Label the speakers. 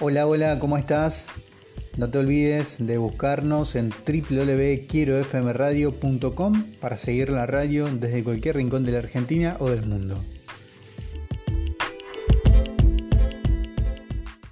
Speaker 1: Hola, hola, ¿cómo estás? No te olvides de buscarnos en www.quierofmradio.com para seguir la radio desde cualquier rincón de la Argentina o del mundo.